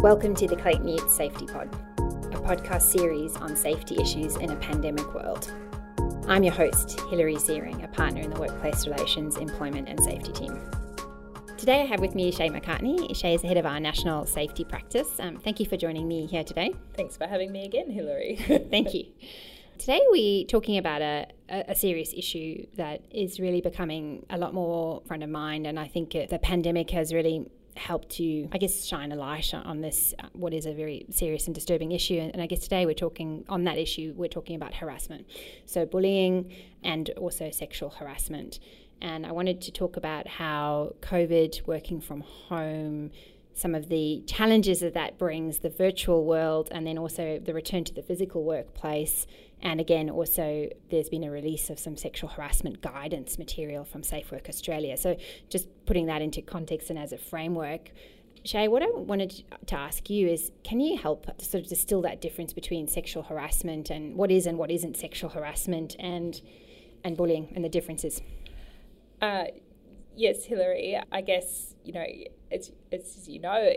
Welcome to the Clayton Utz Safety Pod, a podcast series on safety issues in a pandemic world. I'm your host, Hilary Searing, a partner in the Workplace Relations, Employment and Safety team. Today I have with me Shay McCartney. Shay is the head of our national safety practice. Um, thank you for joining me here today. Thanks for having me again, Hilary. thank you. Today we're talking about a, a, serious issue that is really becoming a lot more front of mind, and I think it, the pandemic has really help to, I guess, shine a light on this, uh, what is a very serious and disturbing issue. And I guess today we're talking on that issue, we're talking about harassment. So, bullying and also sexual harassment. And I wanted to talk about how COVID, working from home, some of the challenges that that brings, the virtual world, and then also the return to the physical workplace. And again, also there's been a release of some sexual harassment guidance material from Safe Work Australia. So just putting that into context and as a framework. Shay, what I wanted to ask you is can you help sort of distill that difference between sexual harassment and what is and what isn't sexual harassment and and bullying and the differences? Uh, yes, Hilary. I guess, you know, as, as you know,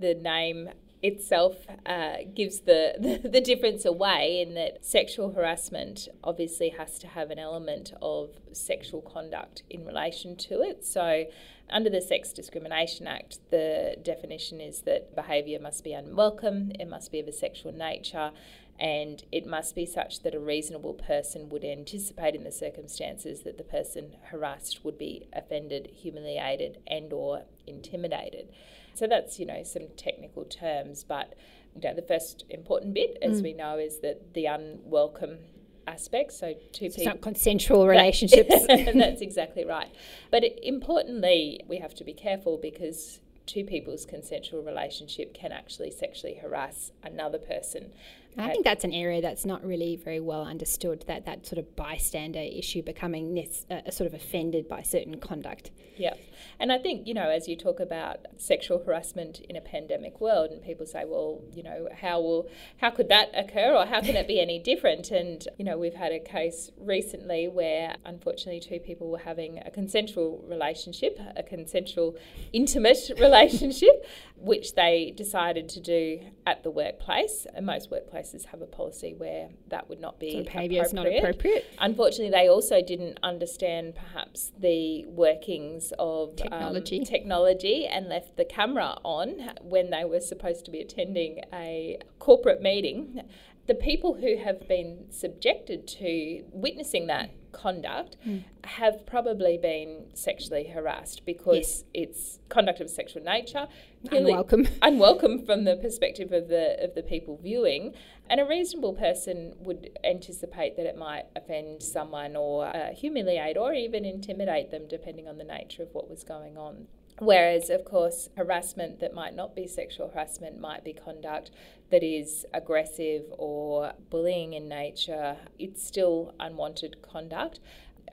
the name itself uh, gives the, the, the, difference away in that sexual harassment obviously has to have an element of sexual conduct in relation to it. So, under the Sex Discrimination Act, the definition is that behaviour must be unwelcome, it must be of a sexual nature, and it must be such that a reasonable person would anticipate in the circumstances that the person harassed would be offended, humiliated and or intimidated. So that's, you know, some technical terms, but you know, the first important bit, as mm. we know, is that the unwelcome aspects. So two so people, not consensual relationships. that's exactly right. But it, importantly, we have to be careful because two people's consensual relationship can actually sexually harass another person. I think that's an area that's not really very well understood. That that sort of bystander issue becoming uh, sort of offended by certain conduct. Yeah, and I think you know as you talk about sexual harassment in a pandemic world, and people say, well, you know, how will how could that occur, or how can it be any different? And you know, we've had a case recently where unfortunately two people were having a consensual relationship, a consensual intimate relationship, which they decided to do at the workplace. And most workplaces have a policy where that would not be so behaviour is not appropriate. Unfortunately, they also didn't understand perhaps the workings of um, technology, um, technology, and left the camera on when they were supposed to be attending a corporate meeting the people who have been subjected to witnessing that conduct mm. have probably been sexually harassed because yes. it's conduct of a sexual nature unwelcome unwelcome from the perspective of the of the people viewing and a reasonable person would anticipate that it might offend someone or uh, humiliate or even intimidate them depending on the nature of what was going on Whereas, of course, harassment that might not be sexual harassment might be conduct that is aggressive or bullying in nature. It's still unwanted conduct.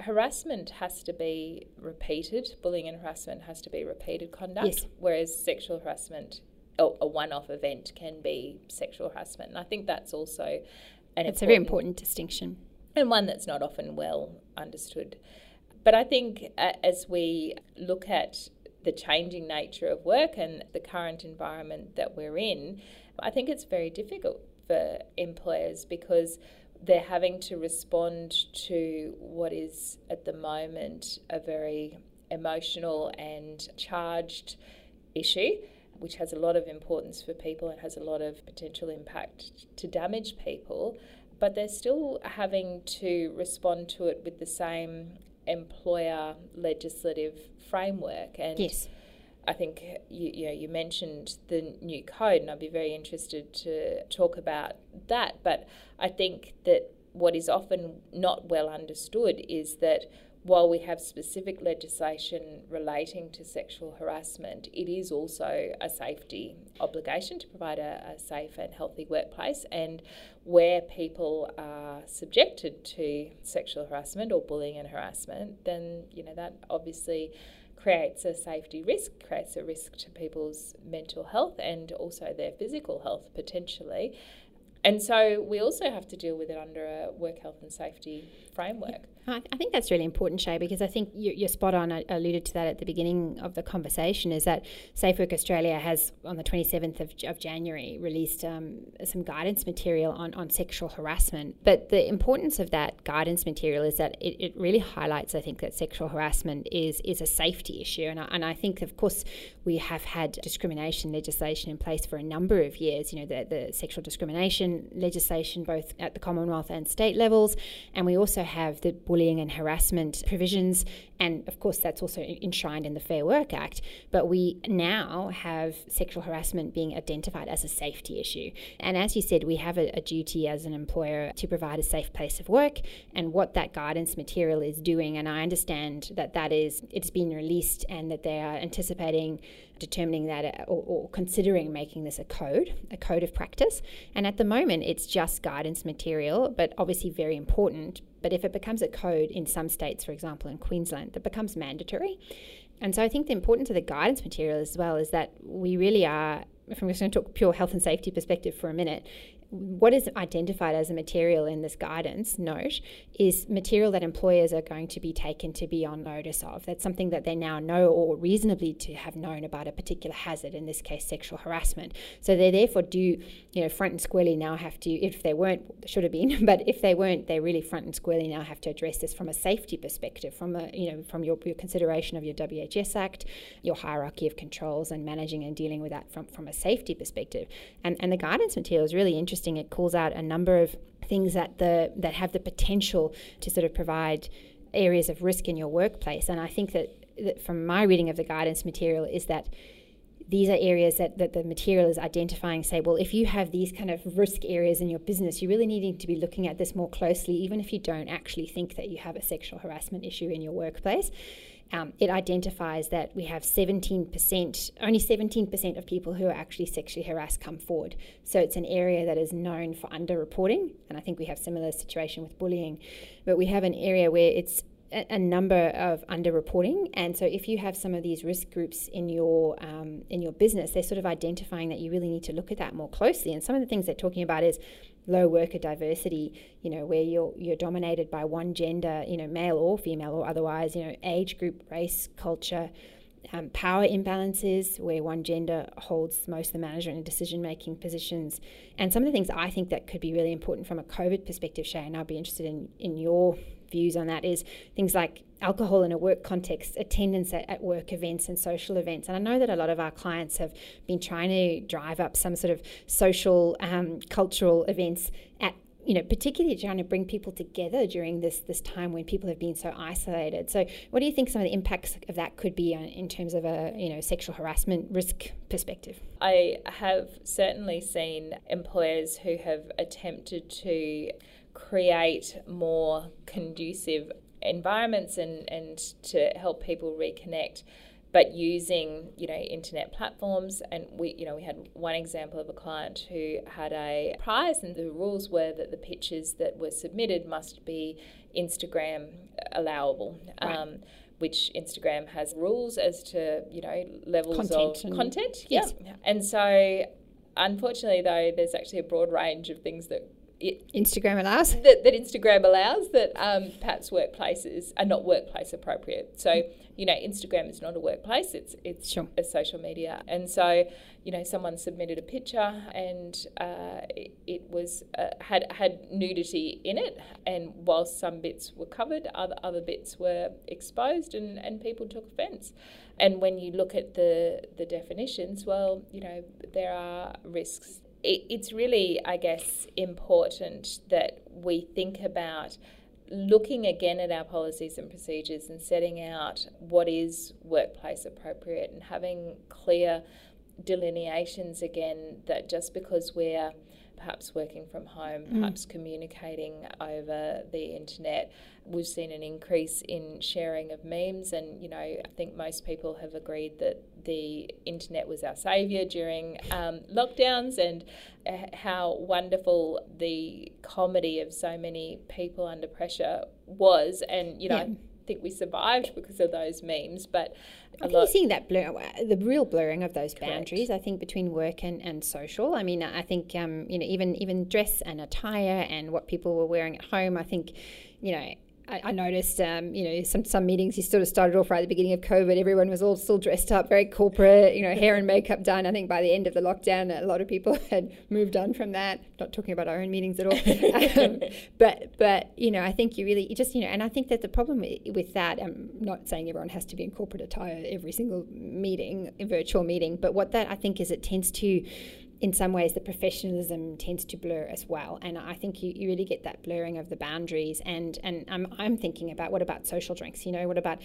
Harassment has to be repeated, bullying and harassment has to be repeated conduct, yes. whereas sexual harassment, a one off event, can be sexual harassment. And I think that's also an It's a very important distinction. And one that's not often well understood. But I think uh, as we look at the changing nature of work and the current environment that we're in, I think it's very difficult for employers because they're having to respond to what is at the moment a very emotional and charged issue, which has a lot of importance for people and has a lot of potential impact to damage people. But they're still having to respond to it with the same employer legislative framework. And yes. I think you, you know you mentioned the new code, and I'd be very interested to talk about that. But I think that what is often not well understood is that while we have specific legislation relating to sexual harassment, it is also a safety obligation to provide a, a, safe and healthy workplace. And where people are subjected to sexual harassment or bullying and harassment, then you know that obviously creates a safety risk, creates a risk to people's mental health and also their physical health potentially. And so we also have to deal with it under a work health and safety framework. I, think that's really important, Shay, because I think you, you're spot on. I alluded to that at the beginning of the conversation. Is that Safe Work Australia has on the 27th of, of January released um, some guidance material on, on sexual harassment. But the importance of that guidance material is that it, it really highlights, I think, that sexual harassment is is a safety issue, and I, and I think, of course, we have had discrimination legislation in place for a number of years. You know, the, the sexual discrimination legislation both at the Commonwealth and state levels, and we also have the bullying and harassment provisions. And of course, that's also enshrined in the Fair Work Act. But we now have sexual harassment being identified as a safety issue. And as you said, we have a, a duty as an employer to provide a safe place of work and what that guidance material is doing. And I understand that that is, it's been released and that they are anticipating determining that uh, or, or, considering making this a code, a code of practice. And at the moment, it's just guidance material, but obviously very important. But if it becomes a code in some states, for example, in Queensland, that becomes mandatory. And so I think the importance of the guidance material as well is that we really are, if I'm just going to talk pure health and safety perspective for a minute, what is identified as a material in this guidance note is material that employers are going to be taken to be on notice of. That's something that they now know or reasonably to have known about a particular hazard, in this case, sexual harassment. So they therefore do, you know, front and squarely now have to, if they weren't, should have been, but if they weren't, they really front and squarely now have to address this from a safety perspective, from a, you know, from your, your consideration of your WHS Act, your hierarchy of controls and managing and dealing with that from, from a safety perspective. And, and the guidance material is really interesting interesting. It calls out a number of things that the that have the potential to sort of provide areas of risk in your workplace. And I think that, that from my reading of the guidance material is that these are areas that, that the material is identifying say well if you have these kind of risk areas in your business you really needing to be looking at this more closely even if you don't actually think that you have a sexual harassment issue in your workplace um, it identifies that we have 17%, only 17% of people who are actually sexually harassed come forward. So it's an area that is known for underreporting, and I think we have similar situation with bullying, but we have an area where it's a, number of underreporting, and so if you have some of these risk groups in your um, in your business, they're sort of identifying that you really need to look at that more closely. And some of the things they're talking about is low worker diversity, you know, where you're you're dominated by one gender, you know, male or female or otherwise, you know, age group, race, culture, um, power imbalances where one gender holds most of the management and decision making positions. And some of the things I think that could be really important from a COVID perspective, Shay, and I'd be interested in, in your views on that, is things like alcohol in a work context, attendance at, at, work events and social events. And I know that a lot of our clients have been trying to drive up some sort of social, um, cultural events at you know, particularly trying to bring people together during this this time when people have been so isolated. So, what do you think some of the impacts of that could be uh, in terms of a you know sexual harassment risk perspective? I have certainly seen employers who have attempted to create more conducive environments and, and to help people reconnect but using you know internet platforms and we you know we had one example of a client who had a prize and the rules were that the pictures that were submitted must be instagram allowable right. um, which instagram has rules as to you know levels content of content yes. yeah and so unfortunately though there's actually a broad range of things that it, Instagram allows that, that Instagram allows that um, perhaps workplaces are not workplace appropriate. So you know, Instagram is not a workplace; it's it's sure. a social media. And so, you know, someone submitted a picture and uh, it, it, was uh, had had nudity in it, and whilst some bits were covered, other other bits were exposed, and and people took offence. And when you look at the the definitions, well, you know, there are risks it, it's really, I guess, important that we think about looking again at our policies and procedures and setting out what is workplace appropriate and having clear delineations again that just because we're perhaps working from home, mm. perhaps mm. communicating over the internet. We've seen an increase in sharing of memes, and you know, I think most people have agreed that the internet was our saviour during um, lockdowns, and uh, how wonderful the comedy of so many people under pressure was. And you know, yeah. Think we survived because of those memes, but I think you're seeing that blur, the real blurring of those Correct. boundaries. I think between work and, and social. I mean, I think um, you know even even dress and attire and what people were wearing at home. I think you know I, I noticed, um, you know, some some meetings you sort of started off right at the beginning of COVID. Everyone was all still dressed up, very corporate, you know, hair and makeup done. I think by the end of the lockdown, a lot of people had moved on from that. Not talking about our own meetings at all, um, but but you know, I think you really you just you know, and I think that the problem with that, I'm not saying everyone has to be in corporate attire every single meeting, virtual meeting, but what that I think is it tends to in some ways the professionalism tends to blur as well and i think you, you really get that blurring of the boundaries and and I'm, I'm thinking about what about social drinks you know what about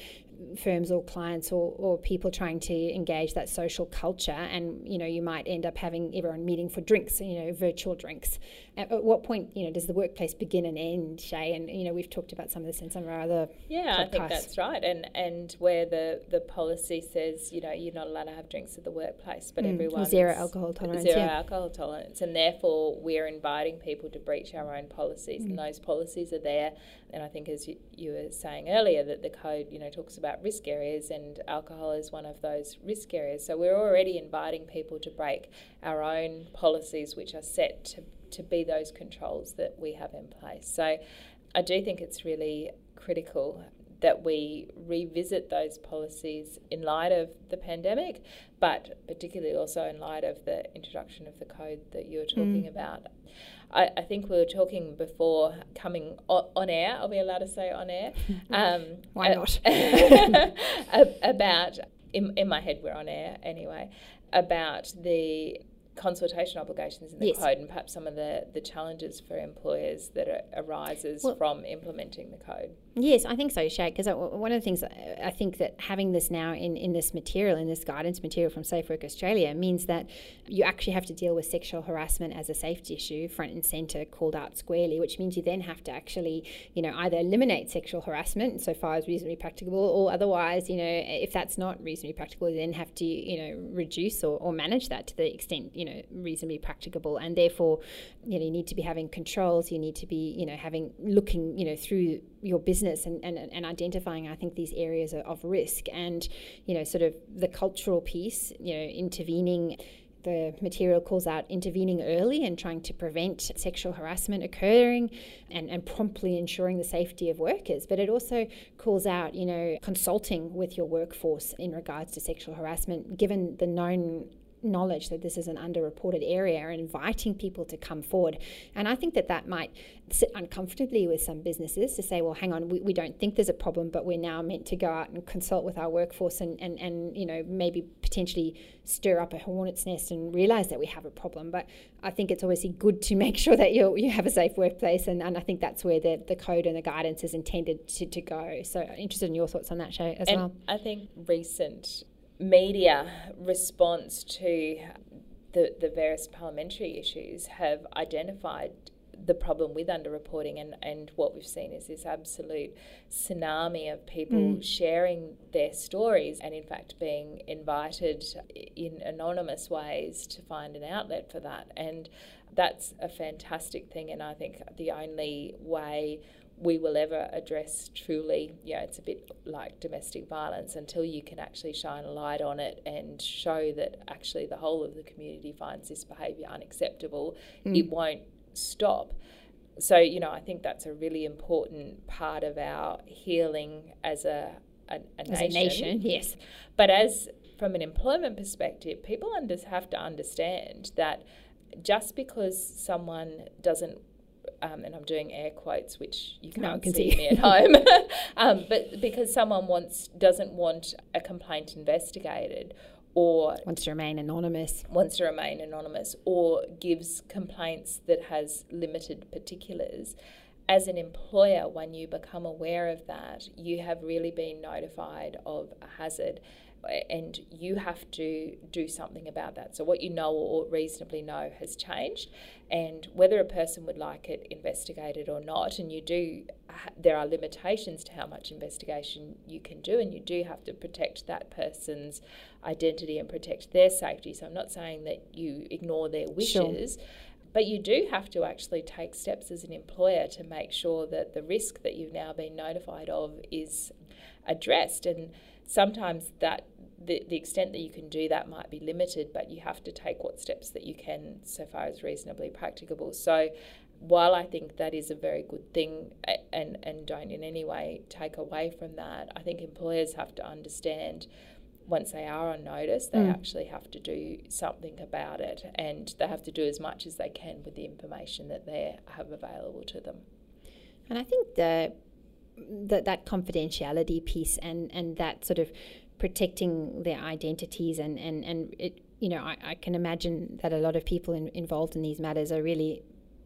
firms or clients or, or people trying to engage that social culture and you know you might end up having everyone meeting for drinks you know virtual drinks at, at what point you know does the workplace begin and end shay and you know we've talked about some of this in some of our other yeah podcasts. i think that's right and and where the the policy says you know you're not allowed to have drinks at the workplace but mm. everyone zero alcohol tolerance zero yeah. Alcohol tolerance and therefore we're inviting people to breach our own policies mm. and those policies are there and I think, as you, you, were saying earlier, that the code, you know, talks about risk areas, and alcohol is one of those risk areas. So we're already inviting people to break our own policies, which are set to, to be those controls that we have in place. So I do think it's really critical that we revisit those policies in light of the pandemic, but particularly also in light of the introduction of the code that you were talking mm. about. I, I, think we were talking before coming on, air. Are we allowed to say on air? Um, Why not? about in, in my head, we're on air anyway. About the consultation obligations in the yes. code and perhaps some of the, the challenges for employers that are, arises well, from implementing the code. Yes, I think so, Shay, because one of the things I think that having this now in, in this material, in this guidance material from Safe Work Australia, means that you actually have to deal with sexual harassment as a safety issue, front and centre, called out squarely, which means you then have to actually, you know, either eliminate sexual harassment so far as reasonably practicable, or otherwise, you know, if that's not reasonably practicable, you then have to, you know, reduce or, or manage that to the extent, you know, reasonably practicable. And therefore, you know, you need to be having controls, you need to be, you know, having, looking, you know, through your business and, and, and identifying, I think, these areas of risk and, you know, sort of the cultural piece, you know, intervening the material calls out intervening early and trying to prevent sexual harassment occurring and, and promptly ensuring the safety of workers. But it also calls out, you know, consulting with your workforce in regards to sexual harassment, given the known knowledge that this is an underreported area and inviting people to come forward. And I think that that might sit uncomfortably with some businesses to say, well, hang on, we, we don't think there's a problem, but we're now meant to go out and consult with our workforce and, and, and, you know, maybe potentially stir up a hornet's nest and realize that we have a problem. But I think it's obviously good to make sure that you you have a safe workplace. And, and I think that's where the, the code and the guidance is intended to, to go. So interested in your thoughts on that, Shay, as and well. I think recent media response to the, the various parliamentary issues have identified the problem with underreporting and, and what we've seen is this absolute tsunami of people mm. sharing their stories and in fact being invited in anonymous ways to find an outlet for that and that's a fantastic thing and I think the only way we will ever address truly, yeah, it's a bit like domestic violence until you can actually shine a light on it and show that actually the whole of the community finds this behaviour unacceptable, mm. it won't stop. So, you know, I think that's a really important part of our healing as a, a, a as nation. a nation, yes. But as from an employment perspective, people under, have to understand that just because someone doesn't um, and I'm doing air quotes, which you can't no, can see, see, me at home, um, but because someone wants doesn't want a complaint investigated or wants to remain anonymous. wants to remain anonymous or gives complaints that has limited particulars as an employer when you become aware of that you have really been notified of a hazard and you have to do something about that. So, what you know or reasonably know has changed, and whether a person would like it investigated or not, and you do, there are limitations to how much investigation you can do, and you do have to protect that person's identity and protect their safety. So, I'm not saying that you ignore their wishes. Sure. But you do have to actually take steps as an employer to make sure that the risk that you've now been notified of is addressed. And sometimes that the, the extent that you can do that might be limited, but you have to take what steps that you can so far as reasonably practicable. So while I think that is a very good thing and, and don't in any way take away from that, I think employers have to understand once they are on notice, they mm. actually have to do something about it and they have to do as much as they can with the information that they have available to them. And I think the, the that confidentiality piece and, and that sort of protecting their identities and, and, and it, you know, I, I can imagine that a lot of people in, involved in these matters are really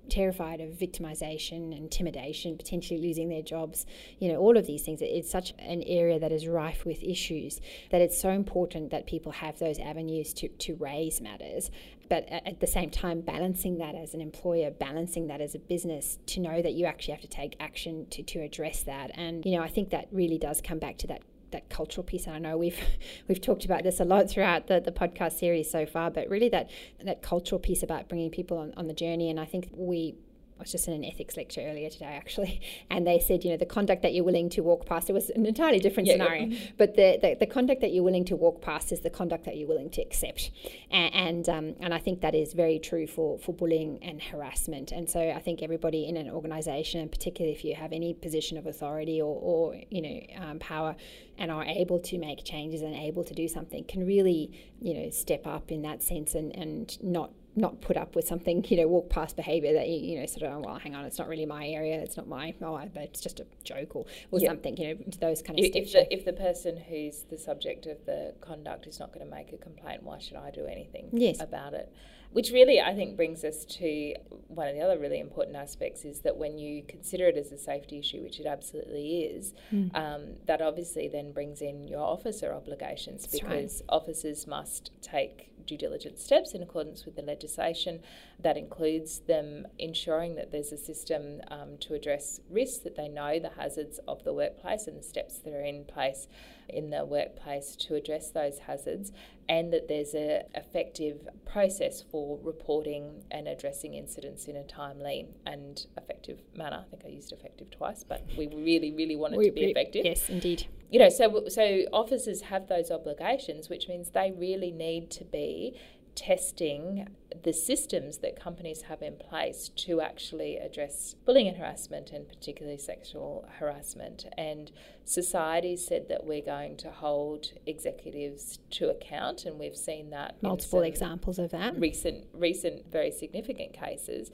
terrified of victimization, intimidation, potentially losing their jobs, you know, all of these things. It's such an area that is rife with issues that it's so important that people have those avenues to, to raise matters. But at the same time, balancing that as an employer, balancing that as a business, to know that you actually have to take action to, to address that. And, you know, I think that really does come back to that that cultural piece. And I know we've we've talked about this a lot throughout the, the podcast series so far, but really that that cultural piece about bringing people on, on the journey. And I think we I was just in an ethics lecture earlier today, actually, and they said, you know, the conduct that you're willing to walk past, it was an entirely different yeah, scenario, yeah. but the, the, the, conduct that you're willing to walk past is the conduct that you're willing to accept. And, and, um, and I think that is very true for, for bullying and harassment. And so I think everybody in an organization, and particularly if you have any position of authority or, or you know, um, power, and are able to make changes and able to do something, can really, you know, step up in that sense and, and not not put up with something, you know, walk past behaviour that you, you know, sort of, oh, well, hang on, it's not really my area, it's not my, oh, it's just a joke or, or yep. something, you know, those kind of if, if the, if the person who's the subject of the conduct is not going to make a complaint, why should I do anything yes. about it? Which really, I think, brings us to one of the other really important aspects is that when you consider it as a safety issue, which it absolutely is, mm. um, that obviously then brings in your officer obligations That's because right. officers must take due diligence steps in accordance with the legislation. That includes them ensuring that there's a system um, to address risks, that they know the hazards of the workplace and the steps that are in place in the workplace to address those hazards, and that there's an effective process for reporting and addressing incidents in a timely and effective manner. I think I used effective twice, but we really, really want it we, to be effective. Yes, indeed you know, so so officers have those obligations, which means they really need to be testing the systems that companies have in place to actually address bullying and harassment and particularly sexual harassment. And society said that we're going to hold executives to account, and we've seen that multiple examples of that recent recent very significant cases.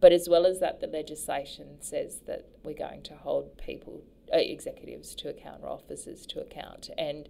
But as well as that, the legislation says that we're going to hold people executives to account or officers to account. And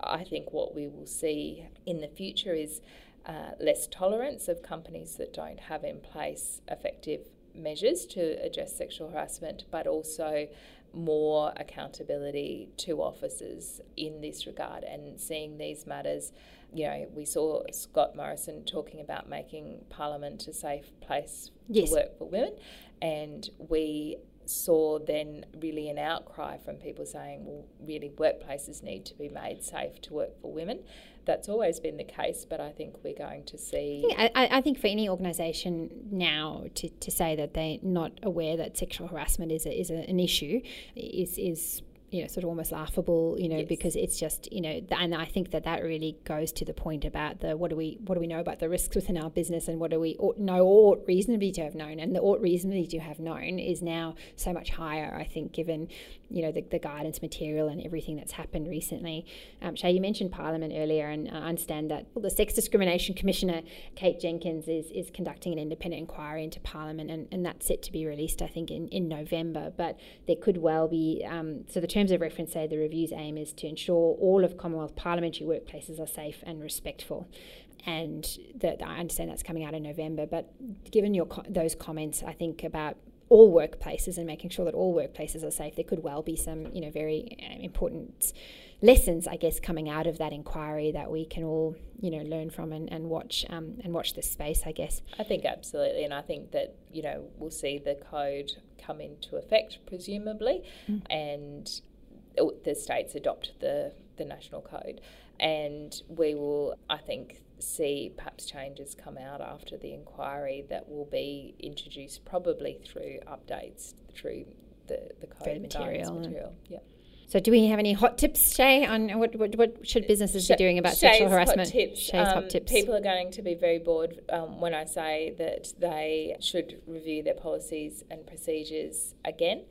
I think what we will see in the future is uh, less tolerance of companies that don't have in place effective measures to address sexual harassment, but also more accountability to officers in this regard and seeing these matters. You know, we saw Scott Morrison talking about making Parliament a safe place yes. to work for women, and we saw then really an outcry from people saying, well, really, workplaces need to be made safe to work for women. That's always been the case, but I think we're going to see. Yeah, I, I think for any organisation now to, to say that they're not aware that sexual harassment is, a, is a, an issue is, is you know sort of almost laughable you know yes. because it's just you know and I think that that really goes to the point about the what do we what do we know about the risks within our business and what do we ought, know or ought reasonably to have known? And the ought reasonably to have known is now so much higher I think given you know the, the guidance material and everything that's happened recently. Um, Shay you mentioned Parliament earlier and I understand that well, the Sex Discrimination Commissioner Kate Jenkins is is conducting an independent inquiry into Parliament and, and that's set to be released I think in, in November. But there could well be um, so the terms of reference say the review's aim is to ensure all of Commonwealth parliamentary workplaces are safe and respectful. And that I understand that's coming out in November, but given your those comments, I think about all workplaces and making sure that all workplaces are safe, there could well be some, you know, very uh, important lessons, I guess, coming out of that inquiry that we can all, you know, learn from and, and watch um, and watch this space, I guess. I think absolutely, and I think that you know we'll see the code come into effect presumably, mm. and the states adopt the, the national code. And we will, I think, see perhaps changes come out after the inquiry that will be introduced probably through updates through the, the code material. material. Yeah. So, do we have any hot tips, Shay, on what, what, what should businesses be doing about Shay's sexual harassment? Hot tips. Shay's um, hot tips. People are going to be very bored um, when I say that they should review their policies and procedures again.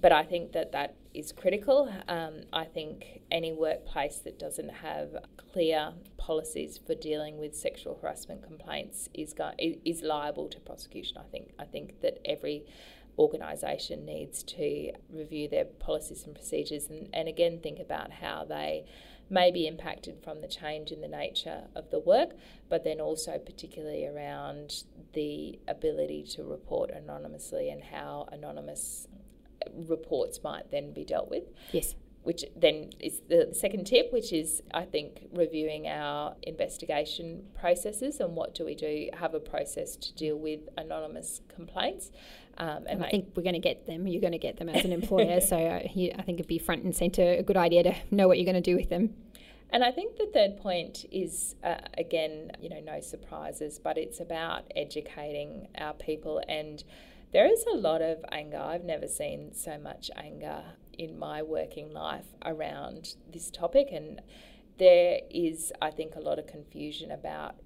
But I think that that is critical. Um, I think any workplace that doesn't have clear policies for dealing with sexual harassment complaints is go- is liable to prosecution. I think I think that every organisation needs to review their policies and procedures and, and again think about how they may be impacted from the change in the nature of the work, but then also particularly around the ability to report anonymously and how anonymous reports might then be dealt with. Yes which then is the second tip, which is I think reviewing our investigation processes and what do we do, have a process to deal with anonymous complaints. Um, and I think we're going to get them. You're going to get them as an employer. so uh, I think it'd be front and centre a good idea to know what you're going to do with them. And I think the third point is, uh, again, you know, no surprises, but it's about educating our people. And there is a lot of anger. I've never seen so much anger in my working life around this topic. And there is, I think, a lot of confusion about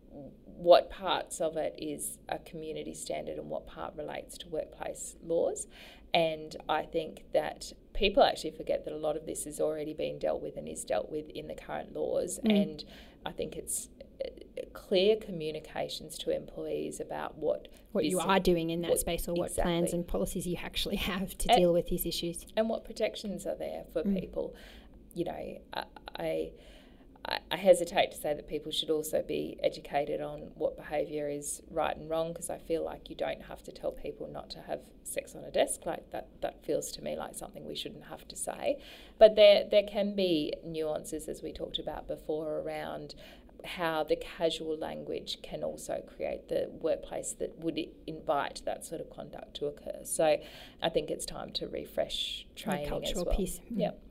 what parts of it is a community standard and what part relates to workplace laws. And I think that people actually forget that a lot of this has already been dealt with and is dealt with in the current laws. Mm. And I think it's clear communications to employees about what what you are doing in that what, space or what exactly. plans and policies you actually have to and, deal with these issues and what protections are there for mm. people you know I, I I hesitate to say that people should also be educated on what behaviour is right and wrong because I feel like you don't have to tell people not to have sex on a desk. Like that, that feels to me like something we shouldn't have to say. But there, there can be nuances, as we talked about before, around how the casual language can also create the workplace that would invite that sort of conduct to occur. So I think it's time to refresh training the cultural as well. piece. Mm. Yep.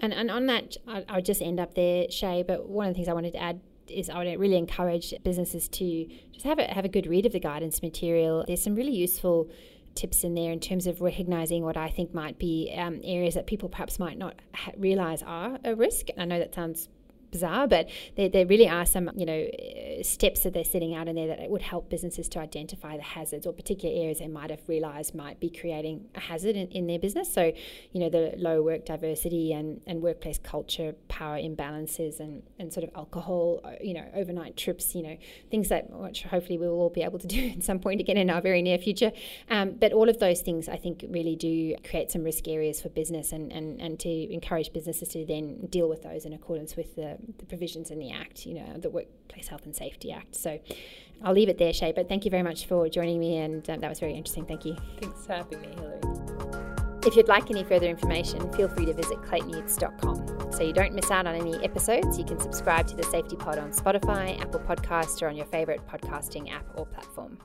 And, and on that, I, I'll just end up there, Shay. But one of the things I wanted to add is I would really encourage businesses to just have a have a good read of the guidance material. There's some really useful tips in there in terms of recognizing what I think might be um, areas that people perhaps might not ha- realize are a risk. I know that sounds bizarre, but there, there really are some, you know, steps that they're setting out in there that would help businesses to identify the hazards or particular areas they might have realised might be creating a hazard in, in their business. So, you know, the low work diversity and, and workplace culture, power imbalances, and, and sort of alcohol, uh, you know, overnight trips, you know, things that which hopefully we will all be able to do at some point again in our very near future. Um, but all of those things I think really do create some risk areas for business and, and, and to encourage businesses to then deal with those in accordance with the the provisions in the Act, you know, the Workplace Health and Safety Act. So I'll leave it there, Shay, but thank you very much for joining me, and um, that was very interesting. Thank you. Thanks for having me, Hilary. If you'd like any further information, feel free to visit claytonutz.com. So you don't miss out on any episodes, you can subscribe to the Safety Pod on Spotify, Apple Podcast, or on your favourite podcasting app or platform.